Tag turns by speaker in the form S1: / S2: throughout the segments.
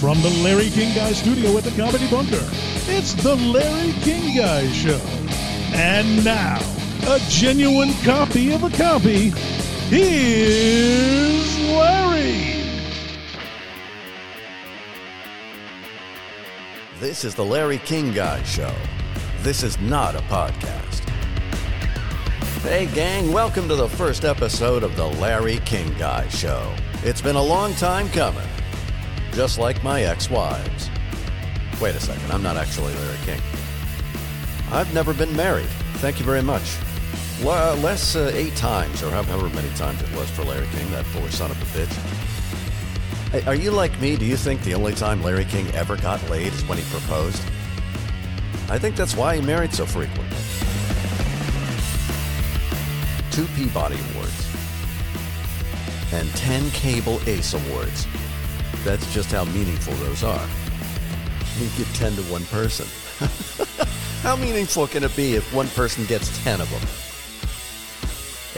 S1: From the Larry King Guy studio at the Comedy Bunker, it's the Larry King Guy Show. And now, a genuine copy of a copy. Here's Larry.
S2: This is the Larry King Guy Show. This is not a podcast. Hey, gang, welcome to the first episode of the Larry King Guy Show. It's been a long time coming, just like my ex wives. Wait a second, I'm not actually Larry King. I've never been married. Thank you very much. L- less uh, eight times, or however many times it was for Larry King, that foolish son of a bitch. Are you like me? Do you think the only time Larry King ever got laid is when he proposed? I think that's why he married so frequently. Two Peabody Awards and 10 Cable Ace Awards. That's just how meaningful those are. You get 10 to one person. how meaningful can it be if one person gets 10 of them?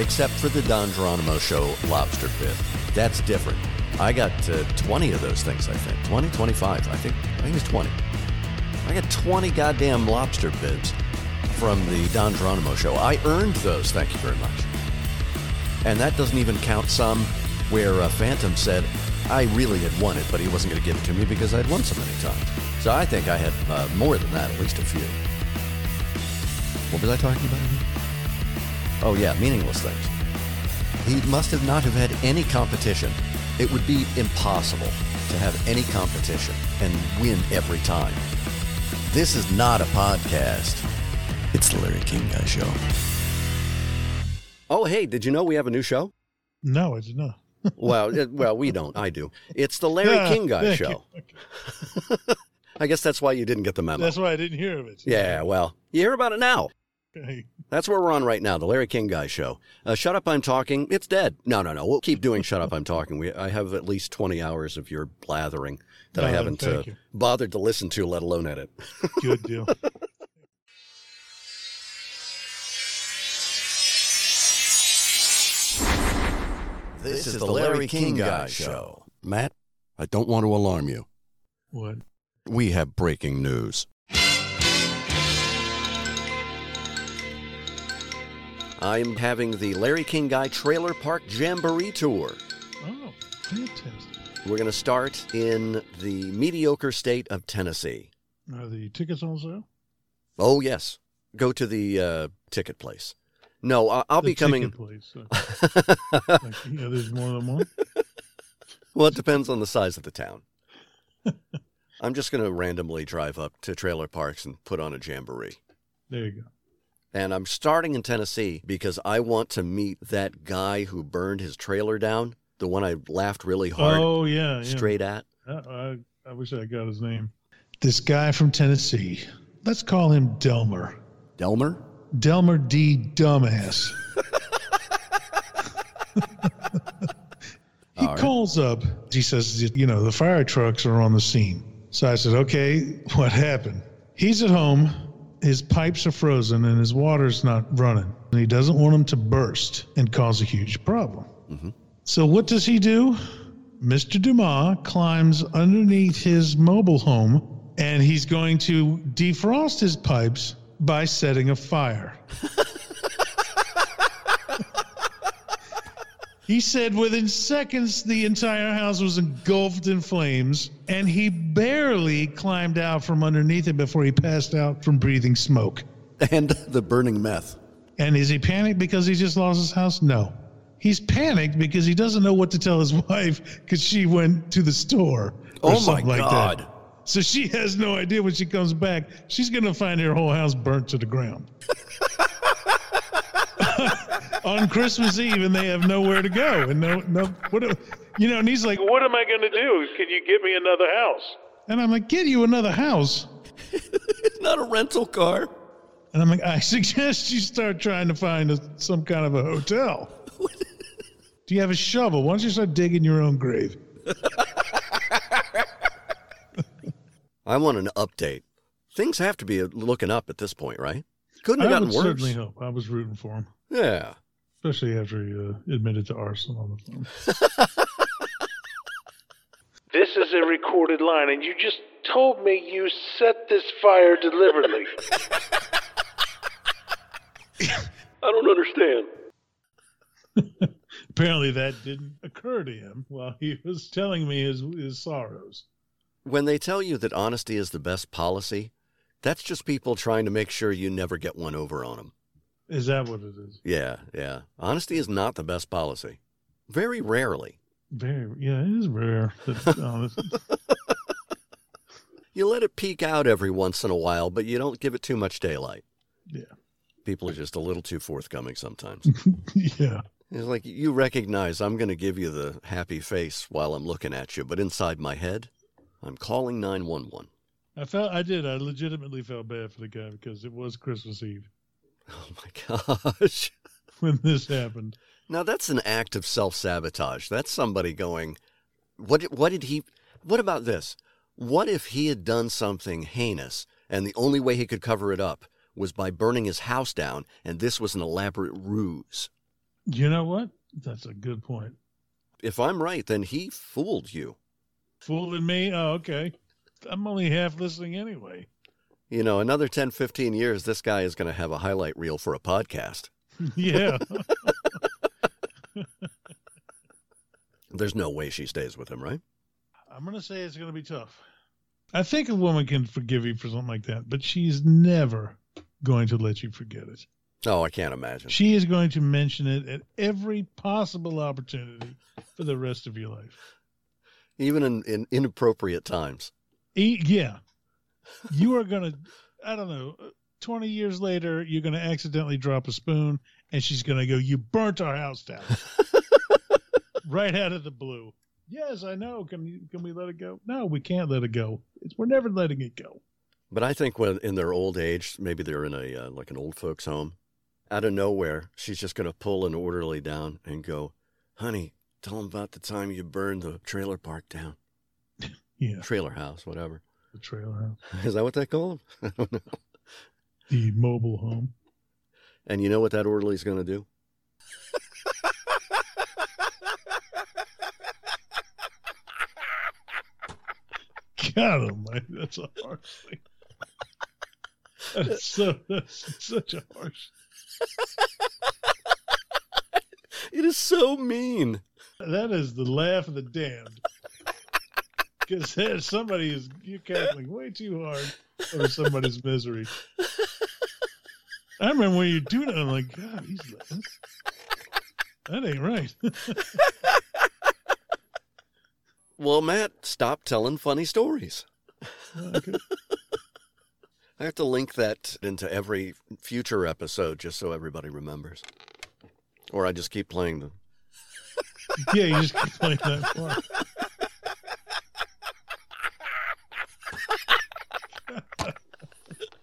S2: Except for the Don Geronimo Show lobster bit. That's different. I got uh, 20 of those things, I think. 20, 25. I think, I think it's 20. I got 20 goddamn lobster bibs from the Don Geronimo show. I earned those, thank you very much. And that doesn't even count some where uh, Phantom said, I really had won it, but he wasn't going to give it to me because I'd won so many times. So I think I had uh, more than that, at least a few. What was I talking about? Oh, yeah, meaningless things. He must have not have had any competition. It would be impossible to have any competition and win every time. This is not a podcast. It's the Larry King Guy Show. Oh, hey, did you know we have a new show?
S1: No, I did not.
S2: Well, well, we don't. I do. It's the Larry
S1: Ah,
S2: King Guy Show.
S1: Okay.
S2: I guess that's why you didn't get the memo.
S1: That's why I didn't hear of it.
S2: yeah, well, you hear about it now.
S1: Okay.
S2: That's where we're on right now, the Larry King Guy Show. Uh, Shut Up, I'm Talking. It's dead. No, no, no. We'll keep doing Shut Up, I'm Talking. We, I have at least 20 hours of your blathering that I haven't uh, bothered to listen to, let alone edit.
S1: Good deal.
S2: This, is, the Larry King Guy Show. Matt, I don't want to alarm you.
S1: What?
S2: We have breaking news. I'm having the Larry King Guy Trailer Park Jamboree Tour.
S1: Oh, fantastic.
S2: We're going to start in the mediocre state of Tennessee.
S1: Are the tickets on sale?
S2: Oh, yes. Go to the uh, ticket place. No, I'll be coming.
S1: place. Uh, like, yeah, there's more than one.
S2: well, it depends on the size of the town. I'm just going to randomly drive up to trailer parks and put on a jamboree.
S1: There you go.
S2: And I'm starting in Tennessee because I want to meet that guy who burned his trailer down, the one I laughed really hard
S1: oh yeah, yeah.
S2: straight at.
S1: I, I, I wish I got his name. This guy from Tennessee. Let's call him Delmer.
S2: Delmer?
S1: Delmer D. Dumbass. he
S2: right.
S1: calls up. He says, you know, the fire trucks are on the scene. So I said, okay, what happened? He's at home. His pipes are frozen and his water's not running. And he doesn't want them to burst and cause a huge problem. Mm-hmm. So what does he do? Mr. Dumas climbs underneath his mobile home and he's going to defrost his pipes by setting a fire. he said within seconds the entire house was engulfed in flames and he barely climbed out from underneath it before he passed out from breathing smoke.
S2: And the burning meth.
S1: And is he panicked because he just lost his house? No. He's panicked because he doesn't know what to tell his wife because she went to the store. Or
S2: Oh my
S1: something like
S2: God.
S1: That. So she has no idea when she comes back. She's going to find her whole house burnt to the ground. On Christmas Eve, and they have nowhere to go. And no, no, what, do- you know, and he's like, What am I going to do? Can you give me another house? And I'm like, Get you another house.
S2: It's not a rental car.
S1: And I'm like, I suggest you start trying to find a, some kind of a hotel. Do you have a shovel? Why don't you start digging your own grave?
S2: I want an update. Things have to be looking up at this point, right? Couldn't have
S1: I
S2: gotten
S1: would
S2: worse.
S1: certainly hope. I was rooting for him,
S2: Yeah.
S1: especially after he uh, admitted to arson on the phone. This is a recorded line, and you just told me you set this fire deliberately.
S3: I don't understand.
S1: Apparently, that didn't occur to him while he was telling me his, his sorrows.
S2: When they tell you that honesty is the best policy, that's just people trying to make sure you never get one over on them.
S1: Is that what it is?
S2: Yeah, yeah. Honesty is not the best policy. Very rarely.
S1: Very, yeah, it is rare.
S2: You let it peek out every once in a while, but you don't give it too much daylight.
S1: Yeah.
S2: People are just a little too forthcoming sometimes.
S1: yeah.
S2: It's like you recognize I'm going to give you the happy face while I'm looking at you, but inside my head, I'm calling 911.
S1: I felt I did. I legitimately felt bad for the guy because it was Christmas Eve
S2: Oh my gosh.
S1: when this happened.
S2: Now that's an act of self-sabotage. That's somebody going, what what did he What about this? What if he had done something heinous and the only way he could cover it up was by burning his house down and this was an elaborate ruse?
S1: You know what? That's a good point.
S2: If I'm right, then he fooled you.
S1: Fooling me? Oh, okay. I'm only half listening anyway.
S2: You know, another 10, 15 years, this guy is going to have a highlight reel for a podcast.
S1: yeah.
S2: There's no way she stays with him, right?
S1: I'm going to say it's going to be tough. I think a woman can forgive you for something like that, but she's never going to let you forget it.
S2: Oh, I can't imagine.
S1: She is going to mention it at every possible opportunity for the rest of your life.
S2: Even in, in inappropriate times.
S1: E- yeah. You are going to, I don't know, 20 years later, you're going to accidentally drop a spoon and she's going to go, You burnt our house down. right out of the blue. Yes, I know. Can you, can we let it go? No, we can't let it go. It's, we're never letting it go.
S2: But I think when in their old age, maybe they're in a uh, like an old folks home, out of nowhere, she's just going to pull an orderly down and go, "Honey, tell them about the time you burned the trailer park down,
S1: Yeah,
S2: trailer house, whatever."
S1: the trailer house,
S2: Is that what they call them? I don't know.
S1: the mobile home.
S2: And you know what that orderly's going to do?
S1: God almighty, that's a harsh thing. That's so that's such a harsh.
S2: It is so mean.
S1: That is the laugh of the damned. Because somebody is you're cackling way too hard over somebody's misery. I remember when you do that, I'm like, God, he's laughing. That ain't right.
S2: Well, Matt, stop telling funny stories.
S1: Okay.
S2: I have to link that into every future episode just so everybody remembers. Or I just keep playing them.
S1: Yeah, you just keep playing that part.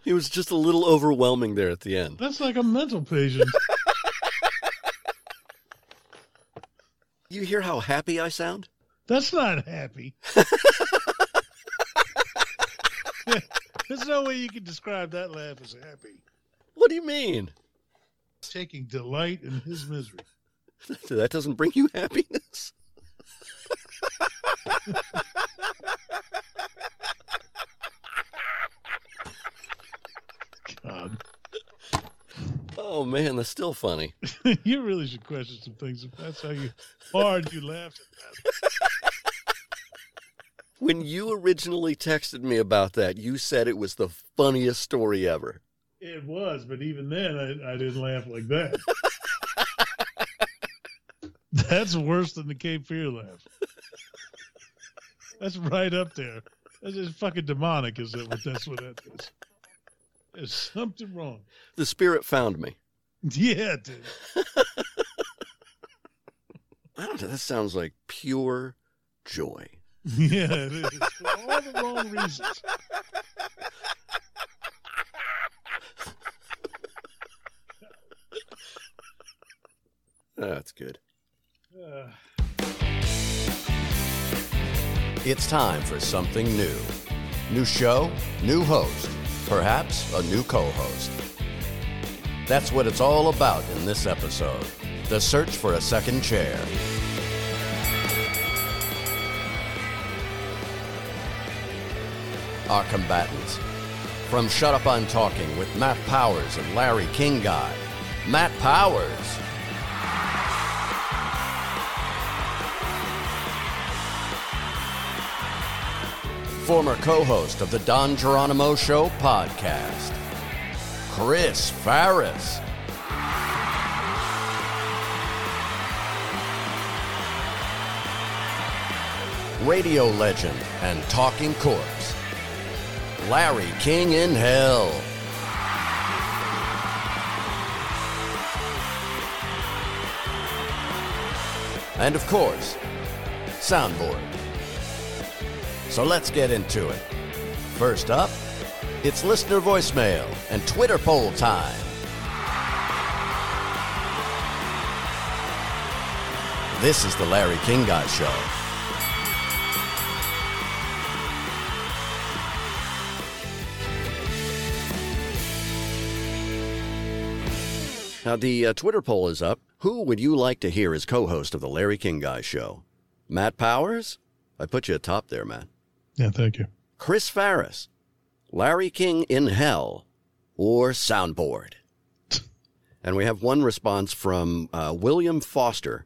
S2: It was just a little overwhelming there at the end.
S1: That's like a mental patient.
S2: You hear how happy I sound?
S1: That's not happy. There's no way you can describe that laugh as happy.
S2: What do you mean?
S1: Taking delight in his misery.
S2: That doesn't bring you happiness?
S1: God.
S2: Oh man, that's still funny.
S1: you really should question some things if that's how you hard you laughed at that.
S2: When you originally texted me about that, you said it was the funniest story ever.
S1: It was, but even then I, I didn't laugh like that. That's worse than the Cape Fear laugh. That's right up there. That's just fucking demonic, is that what that's what that is. There's something wrong.
S2: The spirit found me.
S1: Yeah, dude.
S2: I don't know. That sounds like pure joy.
S1: Yeah, it is. For all the wrong reasons.
S2: That's good. It's time for something new. New show, new host, perhaps a new co host. That's what it's all about in this episode the search for a second chair. our combatants. From Shut Up I'm Talking with Matt Powers and Larry King Guy. Matt Powers. Former co host of the Don Geronimo Show podcast, Chris Farris. radio legend and talking corpse, Larry King in Hell. And of course, soundboard. So let's get into it. First up, it's listener voicemail and Twitter poll time. This is the Larry King Guy Show. Now, the uh, Twitter poll is up. Who would you like to hear as co host of The Larry King Guy Show? Matt Powers? I put you atop there, Matt.
S1: Yeah, thank you.
S2: Chris Farris? Larry King in Hell? Or Soundboard? and we have one response from uh, William Foster.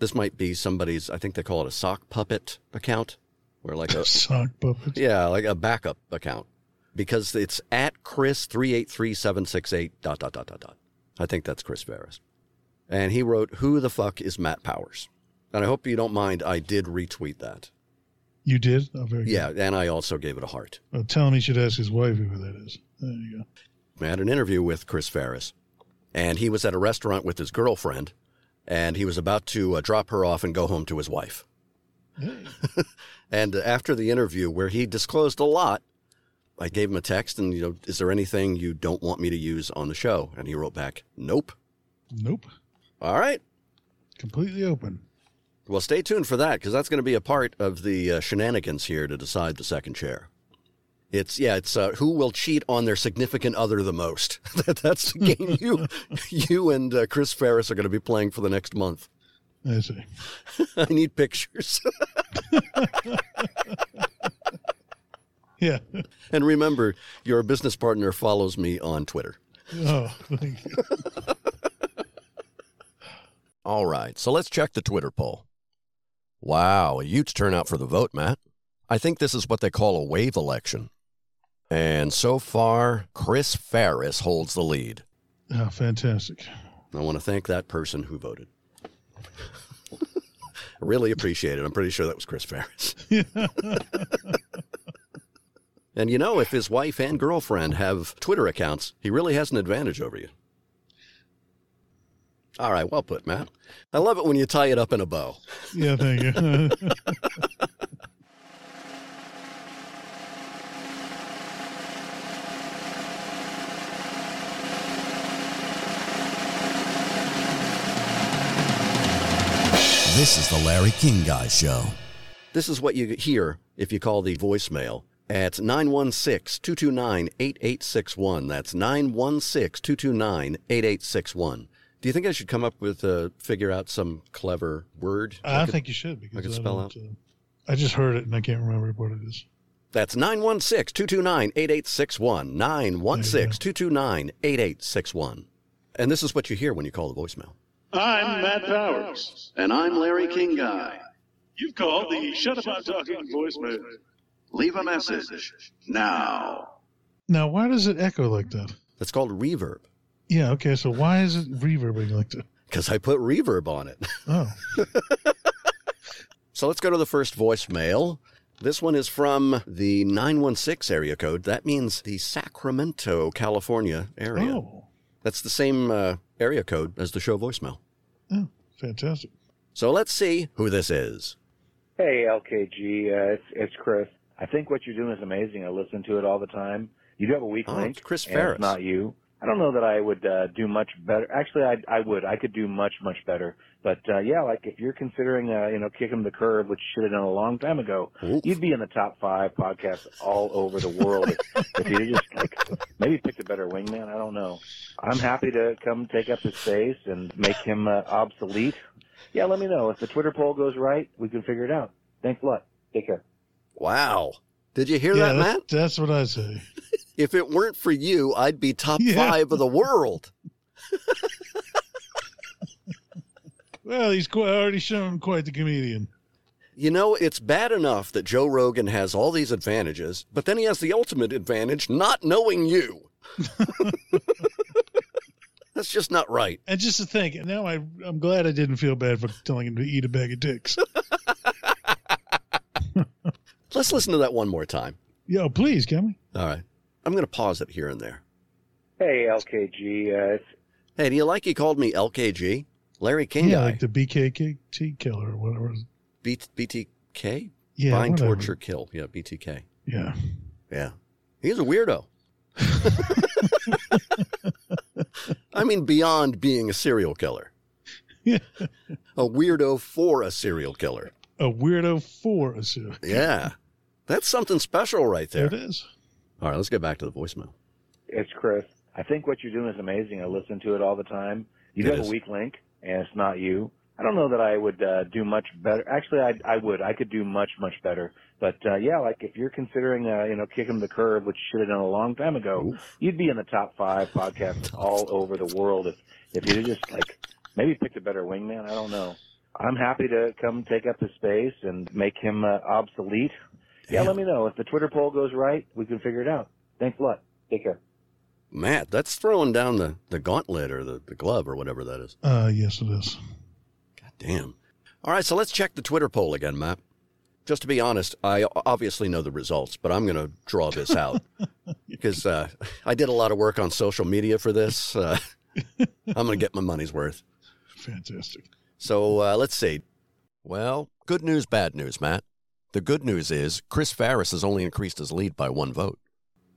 S2: This might be somebody's, I think they call it a sock puppet account. Where like a
S1: sock puppet.
S2: Yeah, like a backup account. Because it's at Chris three eight three seven six eight dot dot dot dot dot. I think that's Chris Ferris. And he wrote, Who the fuck is Matt Powers? And I hope you don't mind, I did retweet that.
S1: You did? Oh, very
S2: yeah, good. and I also gave it a heart.
S1: Well, tell him he should ask his wife who that is. There you go.
S2: I had an interview with Chris Ferris, and he was at a restaurant with his girlfriend, and he was about to uh, drop her off and go home to his wife. Hey. and after the interview, where he disclosed a lot, I gave him a text and, you know, is there anything you don't want me to use on the show? And he wrote back, nope.
S1: Nope.
S2: All right.
S1: Completely open.
S2: Well, stay tuned for that because that's going to be a part of the uh, shenanigans here to decide the second chair. It's yeah, it's uh, who will cheat on their significant other the most. that's the game you you and uh, Chris Ferris are going to be playing for the next month.
S1: I see.
S2: I need pictures.
S1: Yeah.
S2: and remember, your business partner follows me on Twitter.
S1: Oh, thank you.
S2: All right, so let's check the Twitter poll. Wow, a huge turnout for the vote, Matt. I think this is what they call a wave election. And so far, Chris Ferris holds the lead.
S1: Oh, fantastic.
S2: I want to thank that person who voted. I really appreciate it. I'm pretty sure that was Chris Ferris. And you know, if his wife and girlfriend have Twitter accounts, he really has an advantage over you. All right, well put, Matt. I love it when you tie it up in a bow.
S1: Yeah, thank you.
S2: This is the Larry King Guy Show. This is what you hear if you call the voicemail at 916 229 8861. That's 916 229 8861. Do you think I should come up with, uh, figure out some clever word?
S1: I, I could, think you should because
S2: I could spell out.
S1: Uh, I just heard it and I can't remember what it is.
S2: That's 916 229 8861. 916 229 8861. And this is what you hear when you call the voicemail.
S3: I'm Matt Powers.
S2: And I'm Larry King Guy.
S3: You've called the Shut Up I'm Talking voicemail.
S2: Leave a message now.
S1: Now, why does it echo like that?
S2: That's called reverb.
S1: Yeah, okay, so why is it reverbing like that?
S2: Because I put reverb on it.
S1: Oh.
S2: so let's go to the first voicemail. This one is from the 916 area code. That means the Sacramento, California area.
S1: Oh.
S2: That's the same uh, area code as the show voicemail.
S1: Oh, fantastic.
S2: So let's see who this is.
S4: Hey, LKG. Uh, it's, it's Chris. I think what you're doing is amazing. I listen to it all the time. You do have a weak
S2: oh,
S4: link.
S2: Chris Ferris.
S4: not you. I don't know that I would uh, do much better. Actually, I, I would. I could do much, much better. But uh, yeah, like if you're considering, uh, you know, kicking the curb, which you should have done a long time ago,
S2: Oof.
S4: you'd be in the top five podcasts all over the world if, if you just like maybe picked a better wingman. I don't know. I'm happy to come take up his space and make him uh, obsolete. Yeah, let me know if the Twitter poll goes right. We can figure it out. Thanks a lot. Take care.
S2: Wow. Did you hear
S1: yeah,
S2: that,
S1: that's,
S2: Matt?
S1: that's what I say.
S2: If it weren't for you, I'd be top
S1: Yeah.
S2: five of the world.
S1: Well, he's quite, already shown quite the comedian.
S2: You know, it's bad enough that Joe Rogan has all these advantages, but then he has the ultimate advantage not knowing you. That's just not right.
S1: And just to think, now I, I'm glad I didn't feel bad for telling him to eat a bag of dicks.
S2: Let's listen to that one more time.
S1: Yo, please, can we?
S2: All right. I'm going to pause it here and there.
S4: Hey, LKG. Uh,
S2: Hey, do you like he called me LKG? Larry King
S1: yeah,
S2: guy.
S1: like the BKKT killer or whatever.
S2: B- BTK?
S1: Yeah,
S2: Bind,
S1: whatever.
S2: torture, kill. Yeah, BTK.
S1: Yeah.
S2: Yeah. He's a weirdo. I mean, beyond being a serial killer.
S1: Yeah.
S2: A weirdo for a serial killer.
S1: A weirdo for a serial.
S2: Yeah. That's something special right
S1: There
S2: there.
S1: it is.
S2: All right, let's get back to the voicemail.
S4: it's Chris. I think what you're doing is amazing. I listen to it all the time. You
S2: It
S4: have
S2: is.
S4: a weak link, and it's not you. I don't know that I would uh, do much better. Actually, I, I would. I could do much, much better. But uh, yeah, like if you're considering, uh, you know, kicking the curb, which you should have done a long time ago, you'd be in the top five podcasts all over the world if if you just like maybe picked a better wingman. I don't know. I'm happy to come take up his space and make him uh, obsolete. Yeah,
S2: Damn.
S4: let me know if the Twitter poll goes right. We can figure it out. Thanks a lot. Take care.
S2: Matt, that's throwing down the, the gauntlet or the, the glove or whatever that is.
S1: Uh, yes, it is.
S2: God damn. All right, so let's check the Twitter poll again, Matt. Just to be honest, I obviously know the results, but I'm going to draw this out because uh, I did a lot of work on social media for this. Uh, I'm going to get my money's worth.
S1: Fantastic.
S2: So uh, let's see. Well, good news, bad news, Matt. The good news is Chris Farris has only increased his lead by one vote.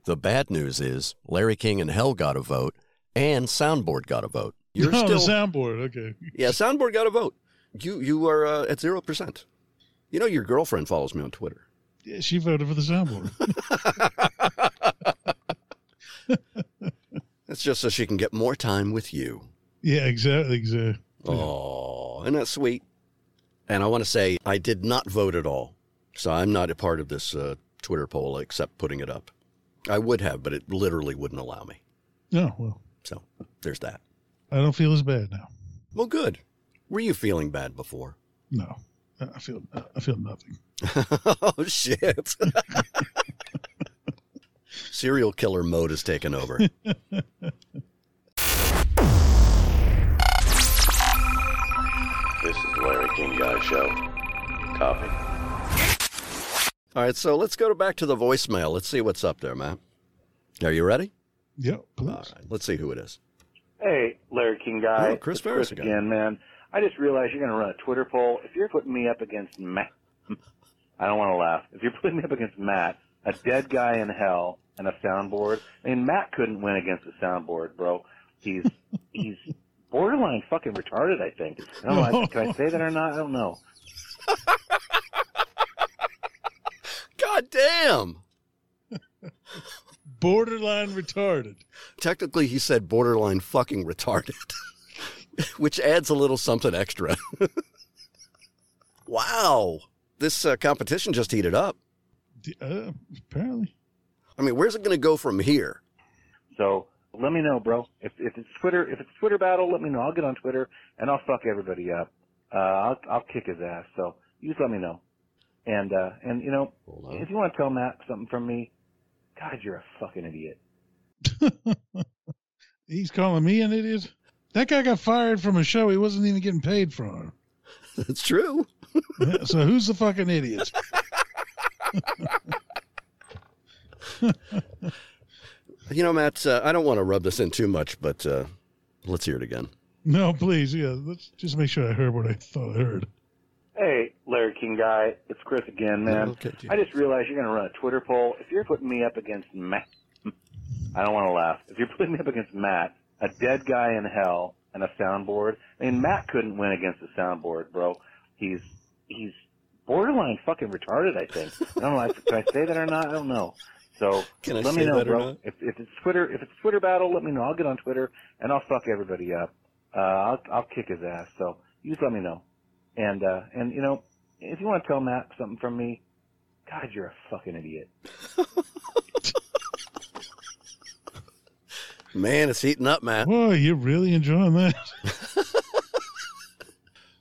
S2: The bad news is Larry King and Hell got a vote, and Soundboard got a vote. You're
S1: oh,
S2: still
S1: soundboard. Okay.
S2: yeah. Soundboard got a vote. You you are uh, at zero percent. You know your girlfriend follows me on Twitter.
S1: Yeah, she voted for the soundboard.
S2: That's just so she can get more time with you.
S1: yeah, exactly. Exactly.
S2: Oh, isn't that sweet? And I want to say I did not vote at all, so I'm not a part of this uh, Twitter poll except putting it up. I would have, but it literally wouldn't allow me.
S1: No, well,
S2: So there's that.
S1: I don't feel as bad now.
S2: Well, good. Were you feeling bad before?
S1: No, I feel I feel nothing.
S2: oh shit! Serial killer mode has taken over.
S5: This is the Larry King Guy Show. Copy.
S2: All right, so let's go back to the voicemail. Let's see what's up there, Matt. Are you ready?
S1: Yeah, Please.
S2: All right, let's see who it is.
S4: Hey, Larry King guy.
S2: Oh, Chris
S4: It's
S2: Ferris again.
S4: again, man. I just realized you're going to run a Twitter poll. If you're putting me up against Matt, I don't want to laugh. If you're putting me up against Matt, a dead guy in hell, and a soundboard, I mean, Matt couldn't win against a soundboard, bro. He's he's borderline fucking retarded. I think. I don't know. Can I say that or not? I don't know.
S2: God damn!
S1: Borderline retarded.
S2: Technically, he said borderline fucking retarded, which adds a little something extra. wow, this uh, competition just heated up.
S1: Uh, apparently.
S2: I mean, where's it going to go from here?
S4: So let me know, bro. If if it's Twitter, if it's Twitter battle, let me know. I'll get on Twitter and I'll fuck everybody up. Uh, I'll I'll kick his ass. So you just let me know. And uh, and you know, if you want to tell Matt something from me, God, you're a fucking idiot.
S1: He's calling me an idiot. That guy got fired from a show he wasn't even getting paid for.
S2: That's true.
S1: so who's the fucking idiot?
S2: You know, Matt, uh, I don't want to rub this in too much, but uh, let's hear it again.
S1: No, please. Yeah, let's just make sure I heard what I thought I heard.
S4: Hey, Larry King guy, it's Chris again, man.
S2: Okay,
S4: I just realized you're going to run a Twitter poll. If you're putting me up against Matt, I don't want to laugh. If you're putting me up against Matt, a dead guy in hell, and a soundboard, I mean, Matt couldn't win against a soundboard, bro. He's he's borderline fucking retarded. I think. I don't know. Can I say that or not? I don't know. So let me know, bro. If if it's Twitter, if it's Twitter battle, let me know. I'll get on Twitter and I'll fuck everybody up. Uh, I'll I'll kick his ass. So you just let me know. And uh, and you know, if you want to tell Matt something from me, God, you're a fucking idiot.
S2: Man, it's heating up, Matt.
S1: Boy, you're really enjoying that.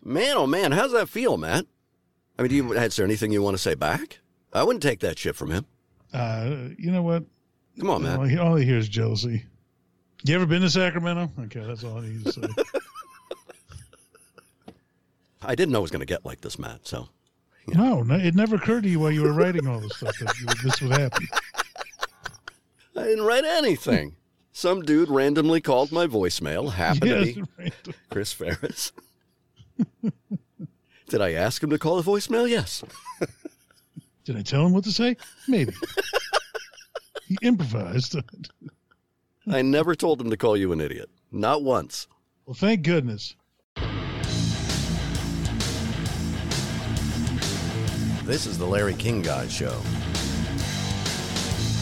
S2: Man, oh man, how's that feel, Matt? I mean, do you, is there anything you want to say back? I wouldn't take that shit from him.
S1: Uh, you know what?
S2: Come on,
S1: All
S2: man.
S1: he, all he hears is jealousy. You ever been to Sacramento? Okay, that's all I need to say.
S2: I didn't know it was going to get like this, Matt. So
S1: no, no, it never occurred to you while you were writing all this stuff that you, this would happen.
S2: I didn't write anything. Some dude randomly called my voicemail. Happened
S1: Yes,
S2: to be
S1: right.
S2: Chris Ferris. Did I ask him to call the voicemail? Yes.
S1: Did I tell him what to say? Maybe. he improvised.
S2: I never told him to call you an idiot. Not once.
S1: Well, thank goodness.
S2: This is the Larry King Guy Show.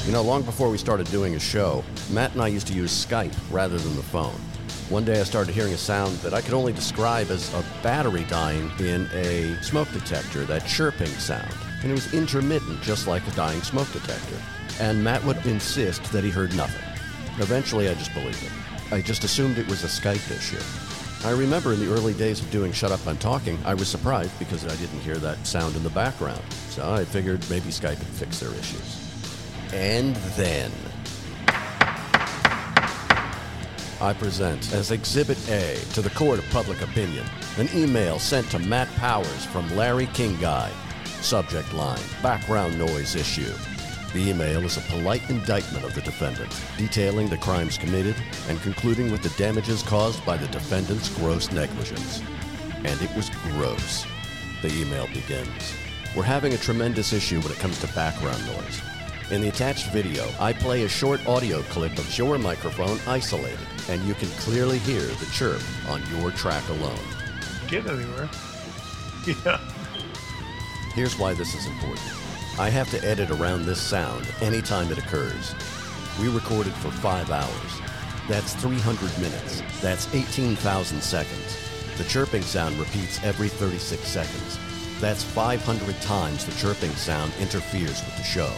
S2: You know, long before we started doing a show, Matt and I used to use Skype rather than the phone. One day I started hearing a sound that I could only describe as a battery dying in a smoke detector, that chirping sound. And it was intermittent, just like a dying smoke detector. And Matt would insist that he heard nothing. Eventually, I just believed it. I just assumed it was a Skype issue. I remember in the early days of doing Shut Up I'm Talking, I was surprised because I didn't hear that sound in the background. So I figured maybe Skype had fixed their issues. And then. I present as Exhibit A to the Court of Public Opinion an email sent to Matt Powers from Larry King Guy. Subject line Background noise issue. The email is a polite indictment of the defendant, detailing the crimes committed and concluding with the damages caused by the defendant's gross negligence. And it was gross. The email begins. We're having a tremendous issue when it comes to background noise. In the attached video, I play a short audio clip of your microphone isolated, and you can clearly hear the chirp on your track alone.
S1: Get anywhere. Yeah.
S2: Here's why this is important. I have to edit around this sound anytime it occurs. We recorded for five hours. That's 300 minutes. That's 18,000 seconds. The chirping sound repeats every 36 seconds. That's 500 times the chirping sound interferes with the show.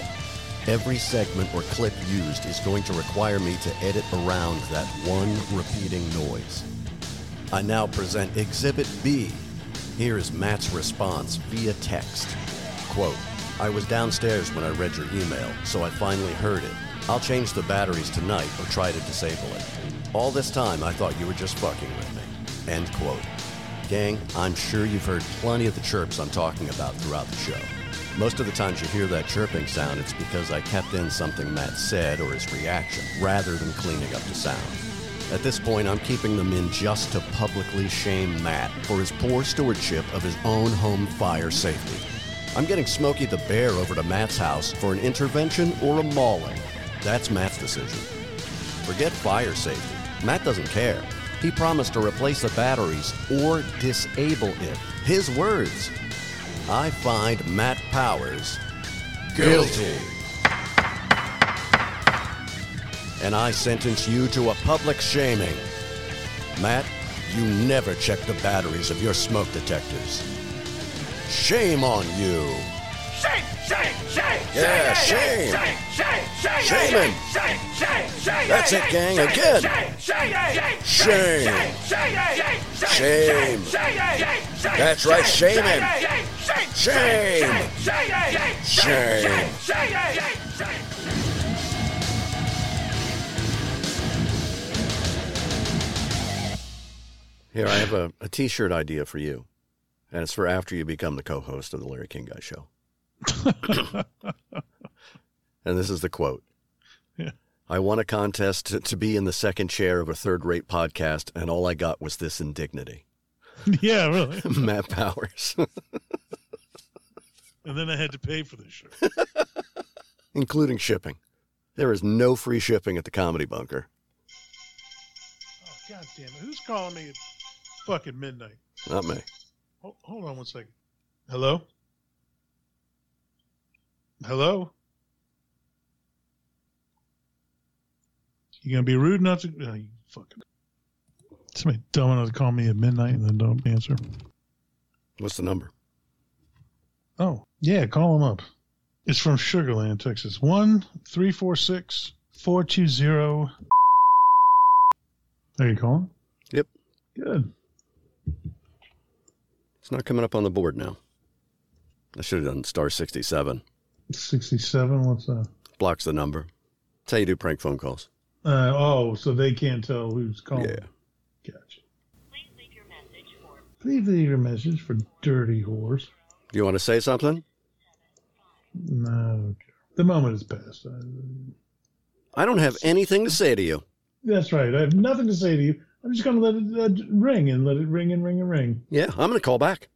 S2: Every segment or clip used is going to require me to edit around that one repeating noise. I now present Exhibit B. Here is Matt's response via text. Quote, I was downstairs when I read your email, so I finally heard it. I'll change the batteries tonight or try to disable it. All this time, I thought you were just fucking with me. End quote. Gang, I'm sure you've heard plenty of the chirps I'm talking about throughout the show. Most of the times you hear that chirping sound, it's because I kept in something Matt said or his reaction, rather than cleaning up the sound. At this point, I'm keeping them in just to publicly shame Matt for his poor stewardship of his own home fire safety. I'm getting Smokey the Bear over to Matt's house for an intervention or a mauling. That's Matt's decision. Forget fire safety. Matt doesn't care. He promised to replace the batteries or disable it. His words. I find Matt Powers guilty. And I sentence you to a public shaming. Matt, you never check the batteries of your smoke detectors. Shame on you.
S6: Shame, shame, shame,
S2: Yeah, shame.
S6: shame, shame, shame,
S2: Shame him.
S6: shame, shame, shame,
S2: That's it, gang, again.
S6: shame, shame,
S2: Shame.
S6: shame,
S2: Shame. That's right, shame him. Shame. Shame. Here, I have a, a t shirt idea for you. And it's for after you become the co host of the Larry King Guy Show. and this is the quote
S1: Yeah.
S2: I won a contest to, to be in the second chair of a third rate podcast, and all I got was this indignity.
S1: yeah, really.
S2: Matt Powers,
S1: And then I had to pay for this shirt.
S2: including shipping. There is no free shipping at the Comedy Bunker.
S1: Oh, God damn it. Who's calling me at fucking midnight?
S2: Not me.
S1: Hold, on one second. Hello? Hello? You gonna be rude enough to oh, you fucking somebody dumb enough to call me at midnight and then don't answer?
S2: What's the number?
S1: Oh, yeah, call him up. It's from Sugarland, Texas. One three four six four two zero. Are you calling?
S2: Yep.
S1: Good.
S2: It's not coming up on the board now. I should have done star 67.
S1: Sixty-seven. What's that?
S2: Blocks the number. That's how you do prank phone calls.
S1: Uh, oh, so they can't tell who's calling.
S2: Yeah.
S1: Gotcha. Please leave your message for dirty whores.
S2: Do you want to say something?
S1: No, I don't care. The moment is past. I,
S2: I don't have anything to say to you.
S1: that's right. I have nothing to say to you. I'm just going to let it uh, ring and let it ring and ring and ring.
S2: Yeah, I'm going to call back.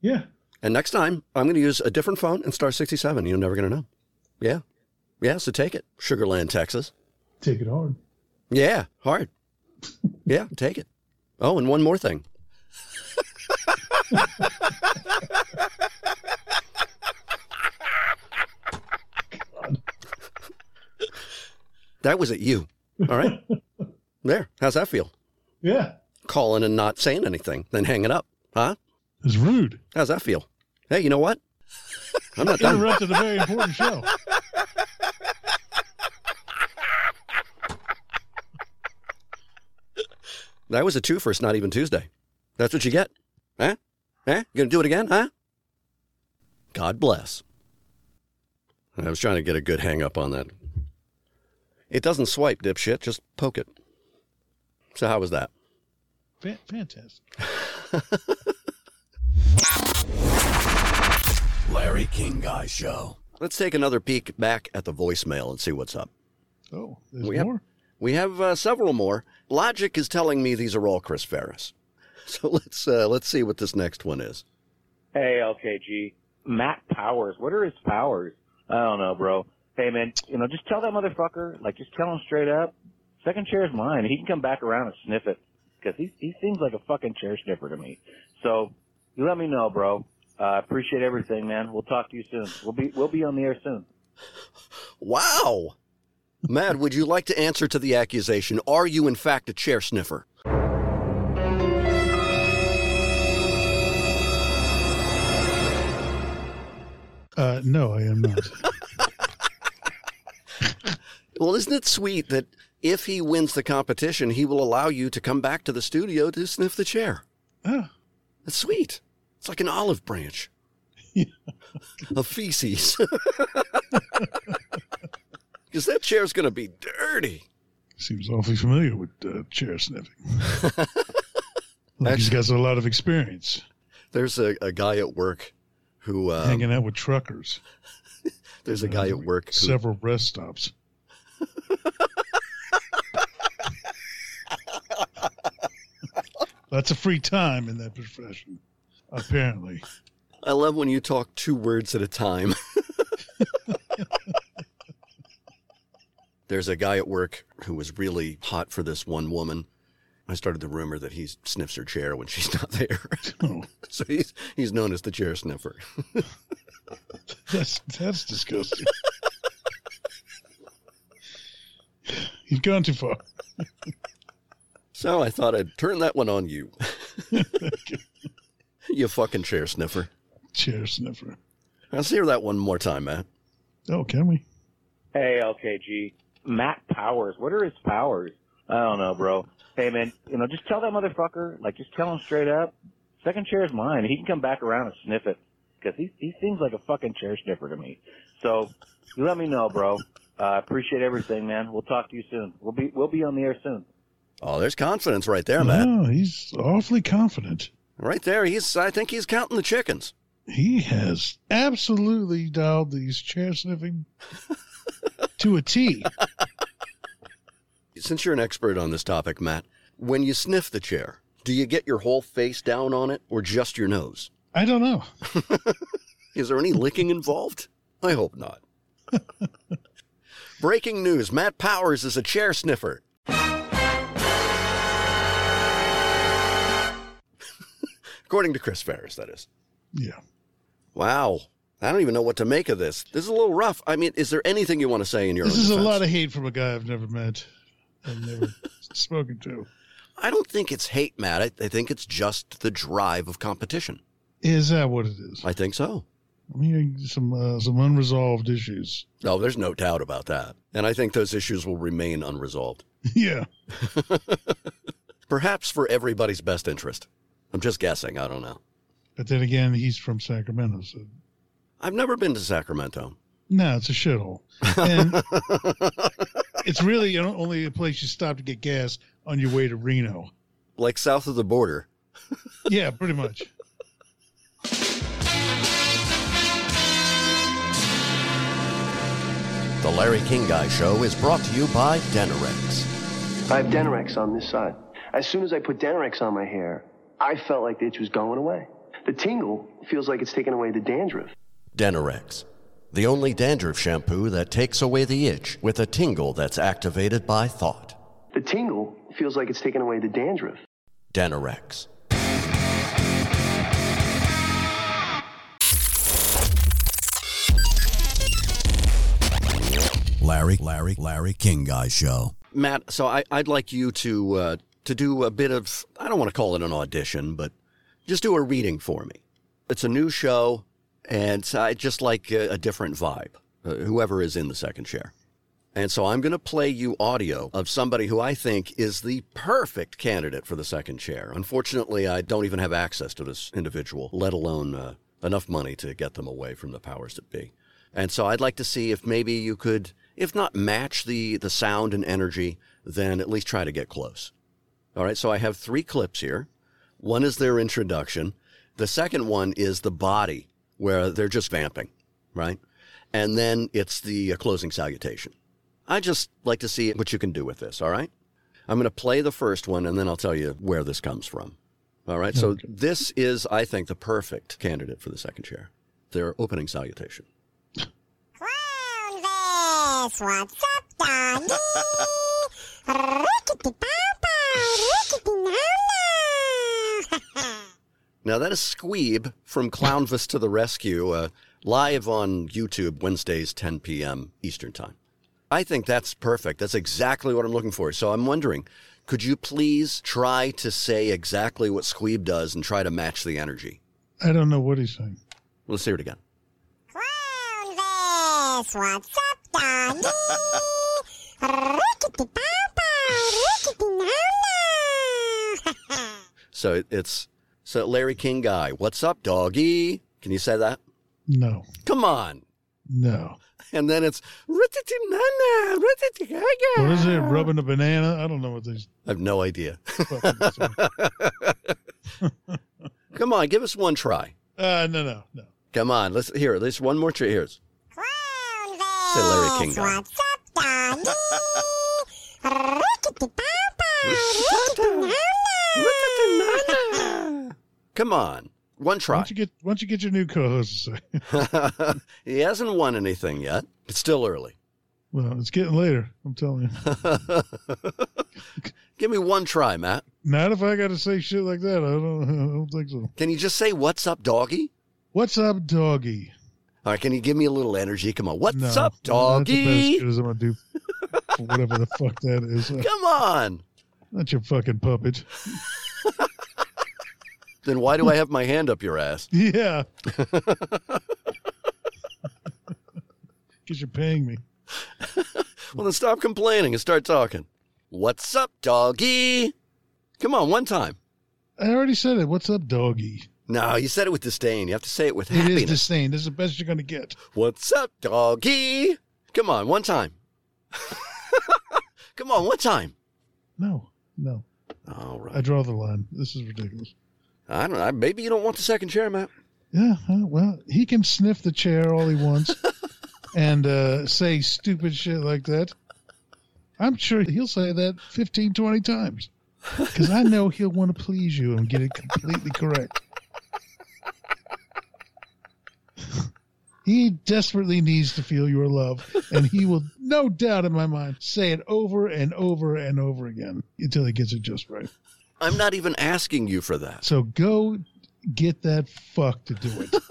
S1: Yeah.
S2: And next time, I'm going to use a different phone and star 67. You're never going to know. Yeah. Yeah, so take it. Sugarland, Texas.
S1: Take it hard.
S2: Yeah, hard. Yeah, take it. Oh, and one more thing. that was at you. All right. There. How's that feel?
S1: Yeah.
S2: Calling and not saying anything, then hanging up. Huh?
S1: It's rude.
S2: How's that feel? Hey, you know what? I'm not done.
S1: Interrupted a very important show.
S2: That was a two first, not even Tuesday. That's what you get. Huh? Huh? You gonna do it again, huh? God bless. I was trying to get a good hang up on that. It doesn't swipe, dipshit. Just poke it. So how was that?
S1: Fa- fantastic.
S2: Larry King Guy Show. Let's take another peek back at the voicemail and see what's up.
S1: Oh, there's
S2: We have- We have uh, several more. Logic is telling me these are all Chris Ferris. So let's uh, let's see what this next one is.
S4: Hey, LKG. Matt Powers. What are his powers? I don't know, bro. Hey, man, you know, just tell that motherfucker, like, just tell him straight up, second chair is mine. He can come back around and sniff it. Cause he, he seems like a fucking chair sniffer to me. So, you let me know, bro. Uh, I appreciate everything, man. We'll talk to you soon. We'll be, we'll be on the air soon.
S2: Wow. Matt, would you like to answer to the accusation? Are you in fact a chair sniffer?
S1: Uh, no, I am not.
S2: Well, isn't it sweet that if he wins the competition, he will allow you to come back to the studio to sniff the chair?
S1: Ah,
S2: That's sweet. It's like an olive branch of feces. Because that chair's going to be dirty.
S1: seems awfully familiar with uh, chair sniffing. like he's got a lot of experience
S2: There's a, a guy at work who, um,
S1: hanging out with truckers,
S2: there's a guy at work who,
S1: several rest stops. Lots of free time in that profession, apparently.
S2: I love when you talk two words at a time. There's a guy at work who was really hot for this one woman. I started the rumor that he sniffs her chair when she's not there.
S1: Oh,
S2: so he's he's known as the chair sniffer.
S1: that's that's disgusting. You've gone too far.
S2: So I thought I'd turn that one on you. you fucking chair sniffer.
S1: Chair sniffer.
S2: Let's hear that one more time, Matt.
S1: Oh, can we?
S4: Hey, LKG. Matt Powers. What are his powers? I don't know, bro. Hey, man, you know, just tell that motherfucker, like, just tell him straight up, second chair is mine. He can come back around and sniff it. Cause he, he seems like a fucking chair sniffer to me. So, you let me know, bro. Uh, I appreciate everything, man. We'll talk to you soon. We'll be, we'll be on the air soon.
S2: Oh, there's confidence right there, Matt.
S1: Oh, he's awfully confident.
S2: Right there. He's I think he's counting the chickens.
S1: He has absolutely dialed these chair sniffing to a T.
S2: Since you're an expert on this topic, Matt, when you sniff the chair, do you get your whole face down on it or just your nose?
S1: I don't know.
S2: Is there any licking involved? I hope not. Breaking news Matt Powers is a chair sniffer. According to Chris Ferris, that is.
S1: Yeah.
S2: Wow. I don't even know what to make of this. This is a little rough. I mean, is there anything you want to say in your
S1: This is a lot of hate from a guy I've never met and never spoken to.
S2: I don't think it's hate, Matt. I, I think it's just the drive of competition.
S1: Is that what it is?
S2: I think so.
S1: I'm hearing some uh, some unresolved issues.
S2: Oh, there's no doubt about that. And I think those issues will remain unresolved.
S1: yeah.
S2: Perhaps for everybody's best interest. I'm just guessing. I don't know.
S1: But then again, he's from Sacramento, so
S2: I've never been to Sacramento.
S1: no, it's a shithole. And it's really only a place you stop to get gas on your way to Reno.
S2: like south of the border.
S1: Yeah, pretty much.
S2: The Larry King Guy Show is brought to you by Denorex.
S7: I have Denorex on this side. As soon as I put Denorex on my hair, I felt like the itch was going away. The tingle feels like it's taken away the dandruff.
S2: Denorex, the only dandruff shampoo that takes away the itch with a tingle that's activated by thought.
S7: The tingle feels like it's taken away the dandruff.
S2: Denorex. Larry, Larry, Larry King Guy Show. Matt, so I, I'd like you to uh, to do a bit of I don't want to call it an audition, but just do a reading for me. It's a new show, and I just like a, a different vibe. Uh, whoever is in the second chair. And so I'm going to play you audio of somebody who I think is the perfect candidate for the second chair. Unfortunately, I don't even have access to this individual, let alone uh, enough money to get them away from the powers that be. And so I'd like to see if maybe you could, if not match the, the sound and energy, then at least try to get close. All right, so I have three clips here. One is their introduction. The second one is the body, where they're just vamping, right? And then it's the uh, closing salutation. I just like to see what you can do with this, all right? I'm going to play the first one and then I'll tell you where this comes from. All right, so this is, I think, the perfect candidate for the second chair. Their opening salutation.
S8: Clownvis, what's up, doggy? Rickety pow pow, rickety now now.
S2: Now, that is Squeeb from Clownvis to the Rescue, uh, live on YouTube Wednesdays, 10 p.m. Eastern Time. I think that's perfect. That's exactly what I'm looking for. So I'm wondering, could you please try to say exactly what Squeeb does and try to match the energy?
S1: I don't know what he's saying.
S2: Let's hear it again.
S8: Clownvis, what's up, doggy?
S2: So it- it's so Larry King guy. What's up, doggy? Can you say that?
S1: No,
S2: Come on.
S1: no.
S2: And then it's "Rititi-nana, rititi-gaga."
S1: What is it? Rubbing a banana? I don't know what these.
S2: I have no idea. Come on, give us one try.
S1: uh, no, no, no.
S2: Come on, let's hear it. Let's one more try. Here's Say Larry King guy.
S8: what's up, doggy? Rickety pow pow, rickety now now.
S2: Come on, one try.
S1: don't you get why don't you get your new co-host
S2: he hasn't won anything yet. It's still early.
S1: well, it's getting later. I'm telling you.
S2: Give me one try, Matt.
S1: Not if I got to say shit like that. I don't. I don't think so.
S2: Can you just say "What's up, doggy"?
S1: What's up, doggy?
S2: All right, can you give me a little energy? Come on, what's
S1: No,
S2: up,
S1: That's about as
S2: doggy?
S1: as I'm gonna do whatever the fuck that is.
S2: Come on.
S1: Not your fucking puppet.
S2: Then why do I have my hand up your ass?
S1: Yeah. Because you're paying me.
S2: Well, then stop complaining and start talking. What's up, doggy? Come on, one time.
S1: I already said it. What's up, doggy?
S2: No, you said it with disdain. You have to say it with
S1: It is
S2: happiness.
S1: disdain. This is the best you're gonna get.
S2: What's up, doggy? Come on, one time. Come on, one time.
S1: No, no.
S2: All
S1: I draw the line. This is ridiculous.
S2: I don't know. Maybe you don't want the second chair, Matt.
S1: Yeah, well, he can sniff the chair all he wants and uh, say stupid shit like that. I'm sure he'll say that 15, 20 times because I know he'll want to please you and get it completely correct. He desperately needs to feel your love, and he will, no doubt in my mind, say it over and over and over again until he gets it just right.
S2: I'm not even asking you for that.
S1: So go get that fuck to do it.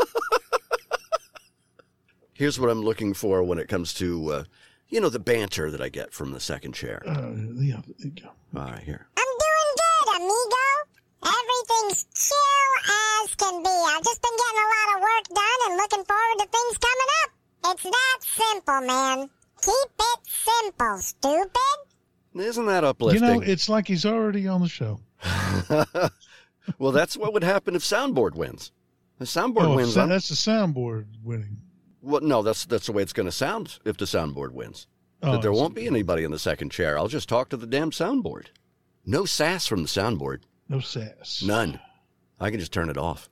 S2: Here's what I'm looking for when it comes to, uh, you know, the banter that I get from the second chair.
S1: Uh, yeah, there you go.
S2: All right, here.
S8: I'm everything's chill as can be. I've just been getting a lot of work done and looking forward to things coming up. It's that simple, man. Keep it simple, stupid.
S2: Isn't that uplifting?
S1: You know, it's like he's already on the show.
S2: well, that's what would happen if Soundboard wins. The Soundboard
S1: Oh,
S2: wins.
S1: so that's the soundboard winning.
S2: well, no, that's that's the way it's going to sound if the Soundboard wins.
S1: Oh,
S2: that there won't be anybody in the second chair. I'll just talk to the damn soundboard. No sass from the soundboard.
S1: No sass.
S2: None. I can just turn it off.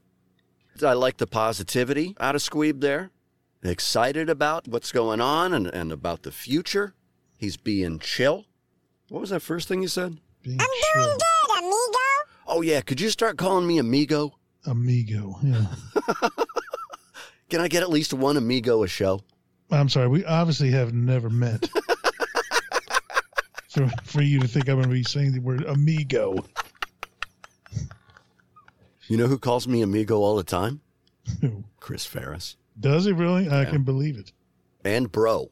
S2: I like the positivity out of Squeeb there. Excited about what's going on and, and about the future. He's being chill. What was that first thing you said?
S1: Being
S8: I'm
S1: chill.
S8: doing good, amigo.
S2: Oh, yeah. Could you start calling me amigo?
S1: Amigo. Yeah.
S2: Can I get at least one amigo a show?
S1: I'm sorry. We obviously have never met. for, for you to think I'm going to be saying the word amigo.
S2: You know who calls me amigo all the time?
S1: Who?
S2: Chris Ferris.
S1: Does he really? I can believe it.
S2: And bro.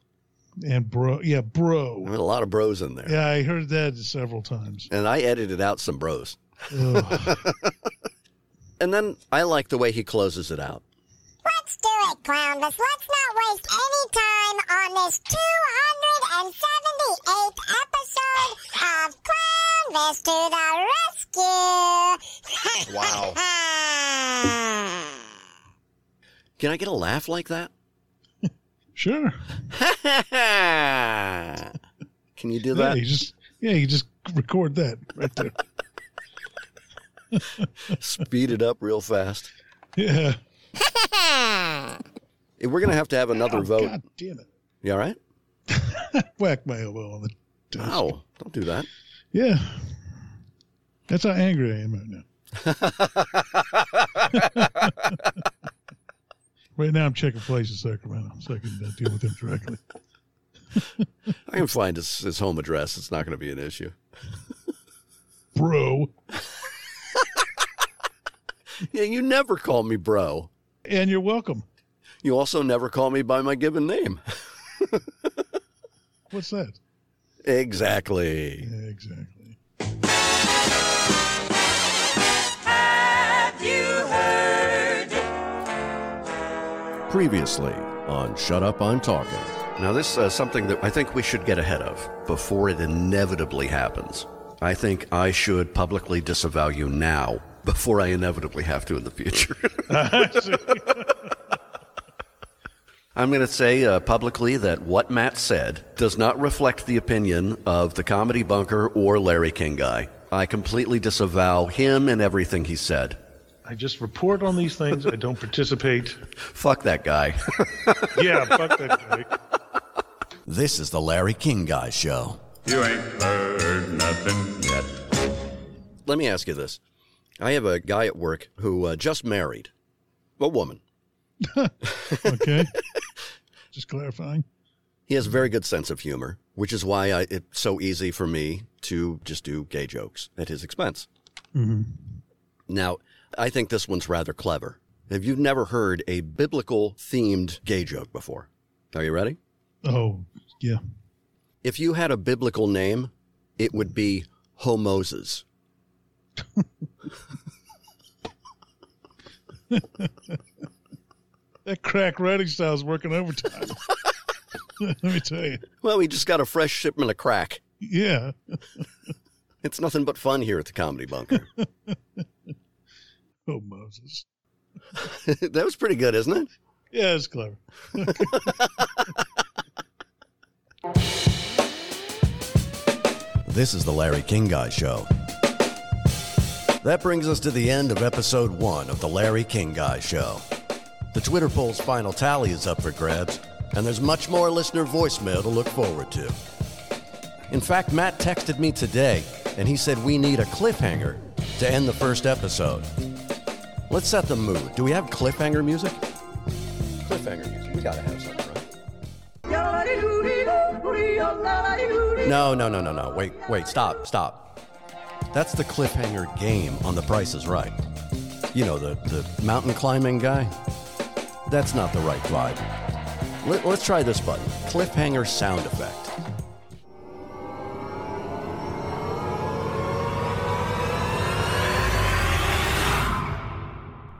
S1: And bro, yeah,
S2: I
S1: bro.
S2: mean, a lot of bros in there.
S1: Yeah, I heard that several times.
S2: And I edited out some bros. And then I like the way he closes it out.
S8: Let's do it, Clownvis. Let's not waste any time on this 278th episode of Clownvis to the rescue.
S2: Wow. Can I get a laugh like that?
S1: sure.
S2: Can you do
S1: Yeah,
S2: that?
S1: you just yeah, you just record that right there.
S2: Speed it up real fast.
S1: Yeah.
S2: We're going to have to have another
S1: Oh,
S2: vote.
S1: God damn it.
S2: You all right?
S1: Whack my elbow on the desk.
S2: Ow. Don't do that.
S1: Yeah. That's how angry I am right now. right now, I'm checking places in Sacramento so I can uh, deal with him directly.
S2: I can find his, his home address. It's not going to be an issue.
S1: Bro.
S2: Yeah, you never call me bro.
S1: And you're welcome.
S2: You also never call me by my given name.
S1: What's that?
S2: Exactly.
S1: Yeah, exactly.
S2: Previously on Shut Up, I'm Talking. Now, this is something that I think we should get ahead of before it inevitably happens. I think I should publicly disavow you now before I inevitably have to in the future. I'm going to say uh, publicly that what Matt said does not reflect the opinion of the Comedy Bunker or Larry King Guy. I completely disavow him and everything he said.
S9: I just report on these things. I don't participate.
S2: Fuck that guy.
S9: Yeah, fuck that guy.
S2: this is the Larry King Guy Show.
S6: You ain't heard nothing yet.
S2: Let me ask you this. I have a guy at work who uh, just married a woman.
S1: Okay. Just clarifying.
S2: He has a very good sense of humor, which is why I, it's so easy for me to just do gay jokes at his expense.
S1: hmm
S2: Now, I think this one's rather clever. Have you never heard a biblical themed gay joke before? Are you ready?
S1: Oh, yeah.
S2: If you had a biblical name, it would be Homoses.
S1: That crack writing style is working overtime. Let me tell you.
S2: Well, we just got a fresh shipment of crack.
S1: Yeah.
S2: It's nothing but fun here at the Comedy Bunker.
S1: Oh, Moses.
S2: that was pretty good, isn't it?
S1: Yeah, it's clever.
S2: This is the Larry King Guy Show. That brings us to the end of episode one of the Larry King Guy Show. The Twitter poll's final tally is up for grabs, and there's much more listener voicemail to look forward to. In fact, Matt texted me today, and he said we need a cliffhanger to end the first episode. Let's set the mood. Do we have cliffhanger music? Cliffhanger music. We gotta have something, right? No, no, no, no, no. Wait, wait, stop, stop. That's the cliffhanger game on The Price is Right. You know, the, the mountain climbing guy? That's not the right vibe. Let, let's try this button cliffhanger sound effect.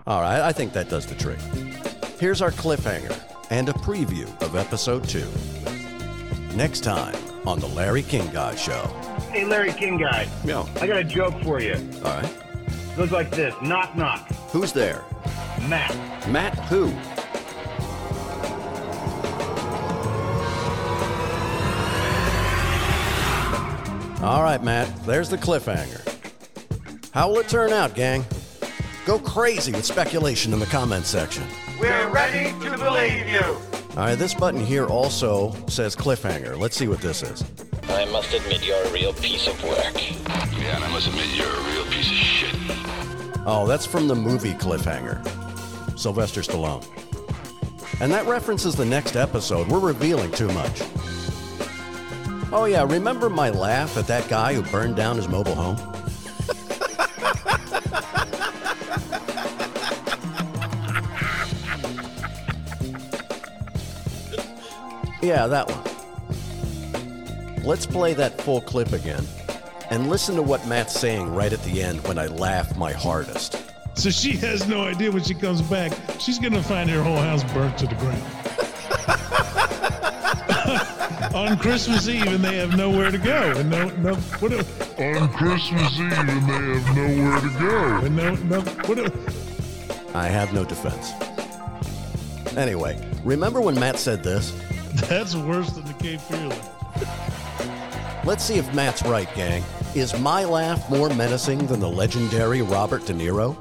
S2: All right, I think that does the trick. Here's our cliffhanger and a preview of episode two. Next time on The Larry King Guy Show.
S10: Hey, Larry King guy.
S2: Yeah.
S10: I got a joke for you.
S2: All right.
S10: It Goes like this knock, knock.
S2: Who's there?
S10: Matt.
S2: Matt who? All right, Matt, there's the cliffhanger. How will it turn out, gang? Go crazy with speculation in the comment section.
S11: We're ready to believe you.
S2: All right, this button here also says cliffhanger. Let's see what this is.
S12: I must admit you're a real piece of work.
S13: Yeah, and I must admit you're a real piece of shit.
S2: Oh, that's from the movie Cliffhanger. Sylvester Stallone. And that references the next episode. We're revealing too much. Oh, yeah, remember my laugh at that guy who burned down his mobile home? yeah, that one. Let's play that full clip again and listen to what Matt's saying right at the end when I laugh my hardest.
S1: So she has no idea when she comes back. She's going to find her whole house burnt to the ground. On Christmas Eve, and they have nowhere to go. And no, no, what? do-
S14: On Christmas Eve, and they have nowhere to go.
S1: And no, no, what? do-
S2: I have no defense. Anyway, remember when Matt said this?
S1: That's worse than the Cape Fear.
S2: Let's see if Matt's right, gang. Is my laugh more menacing than the legendary Robert De Niro?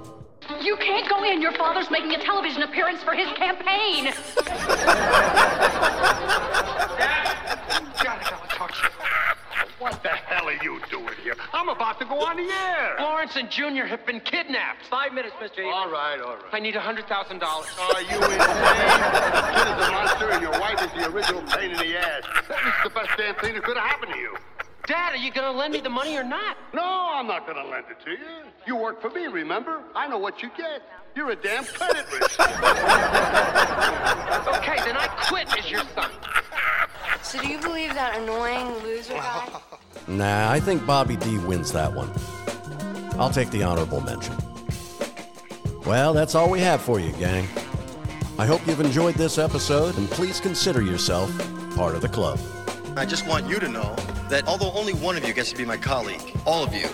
S15: You can't go in. Your father's making a television appearance for his campaign.
S11: What the hell are you doing here? I'm about to go on the air.
S16: Florence and Junior have been kidnapped.
S11: Five minutes, Mr.
S16: All right, all right. I need a hundred thousand dollars.
S11: Are you insane? Kid is a monster, and your wife is the original pain in the ass. That's the best damn thing that could have happened to you.
S16: Dad, are you gonna lend me the money or not?
S11: No, I'm not gonna lend it to you. You work for me, remember? I know what you get. You're a damn credit risk.
S16: Okay, then I quit as your son.
S17: So do you believe that annoying loser guy?
S2: Nah, I think Bobby D wins that one. I'll take the honorable mention. Well, that's all we have for you, gang. I hope you've enjoyed this episode, and please consider yourself part of the club.
S18: I just want you to know that although only one of you gets to be my colleague, all of you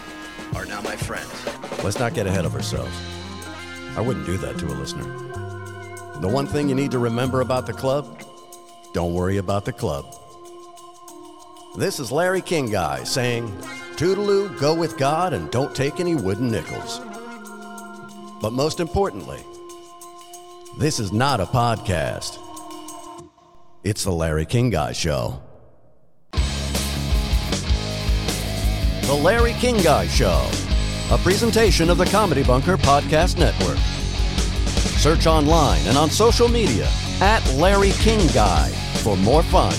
S18: are now my friends.
S2: Let's not get ahead of ourselves. I wouldn't do that to a listener. The one thing you need to remember about the club don't worry about the club. This is Larry King Guy saying, Toodaloo, go with God and don't take any wooden nickels. But most importantly, this is not a podcast. It's the Larry King Guy Show. The Larry King Guy Show, a presentation of the Comedy Bunker Podcast Network. Search online and on social media at Larry King Guy for more fun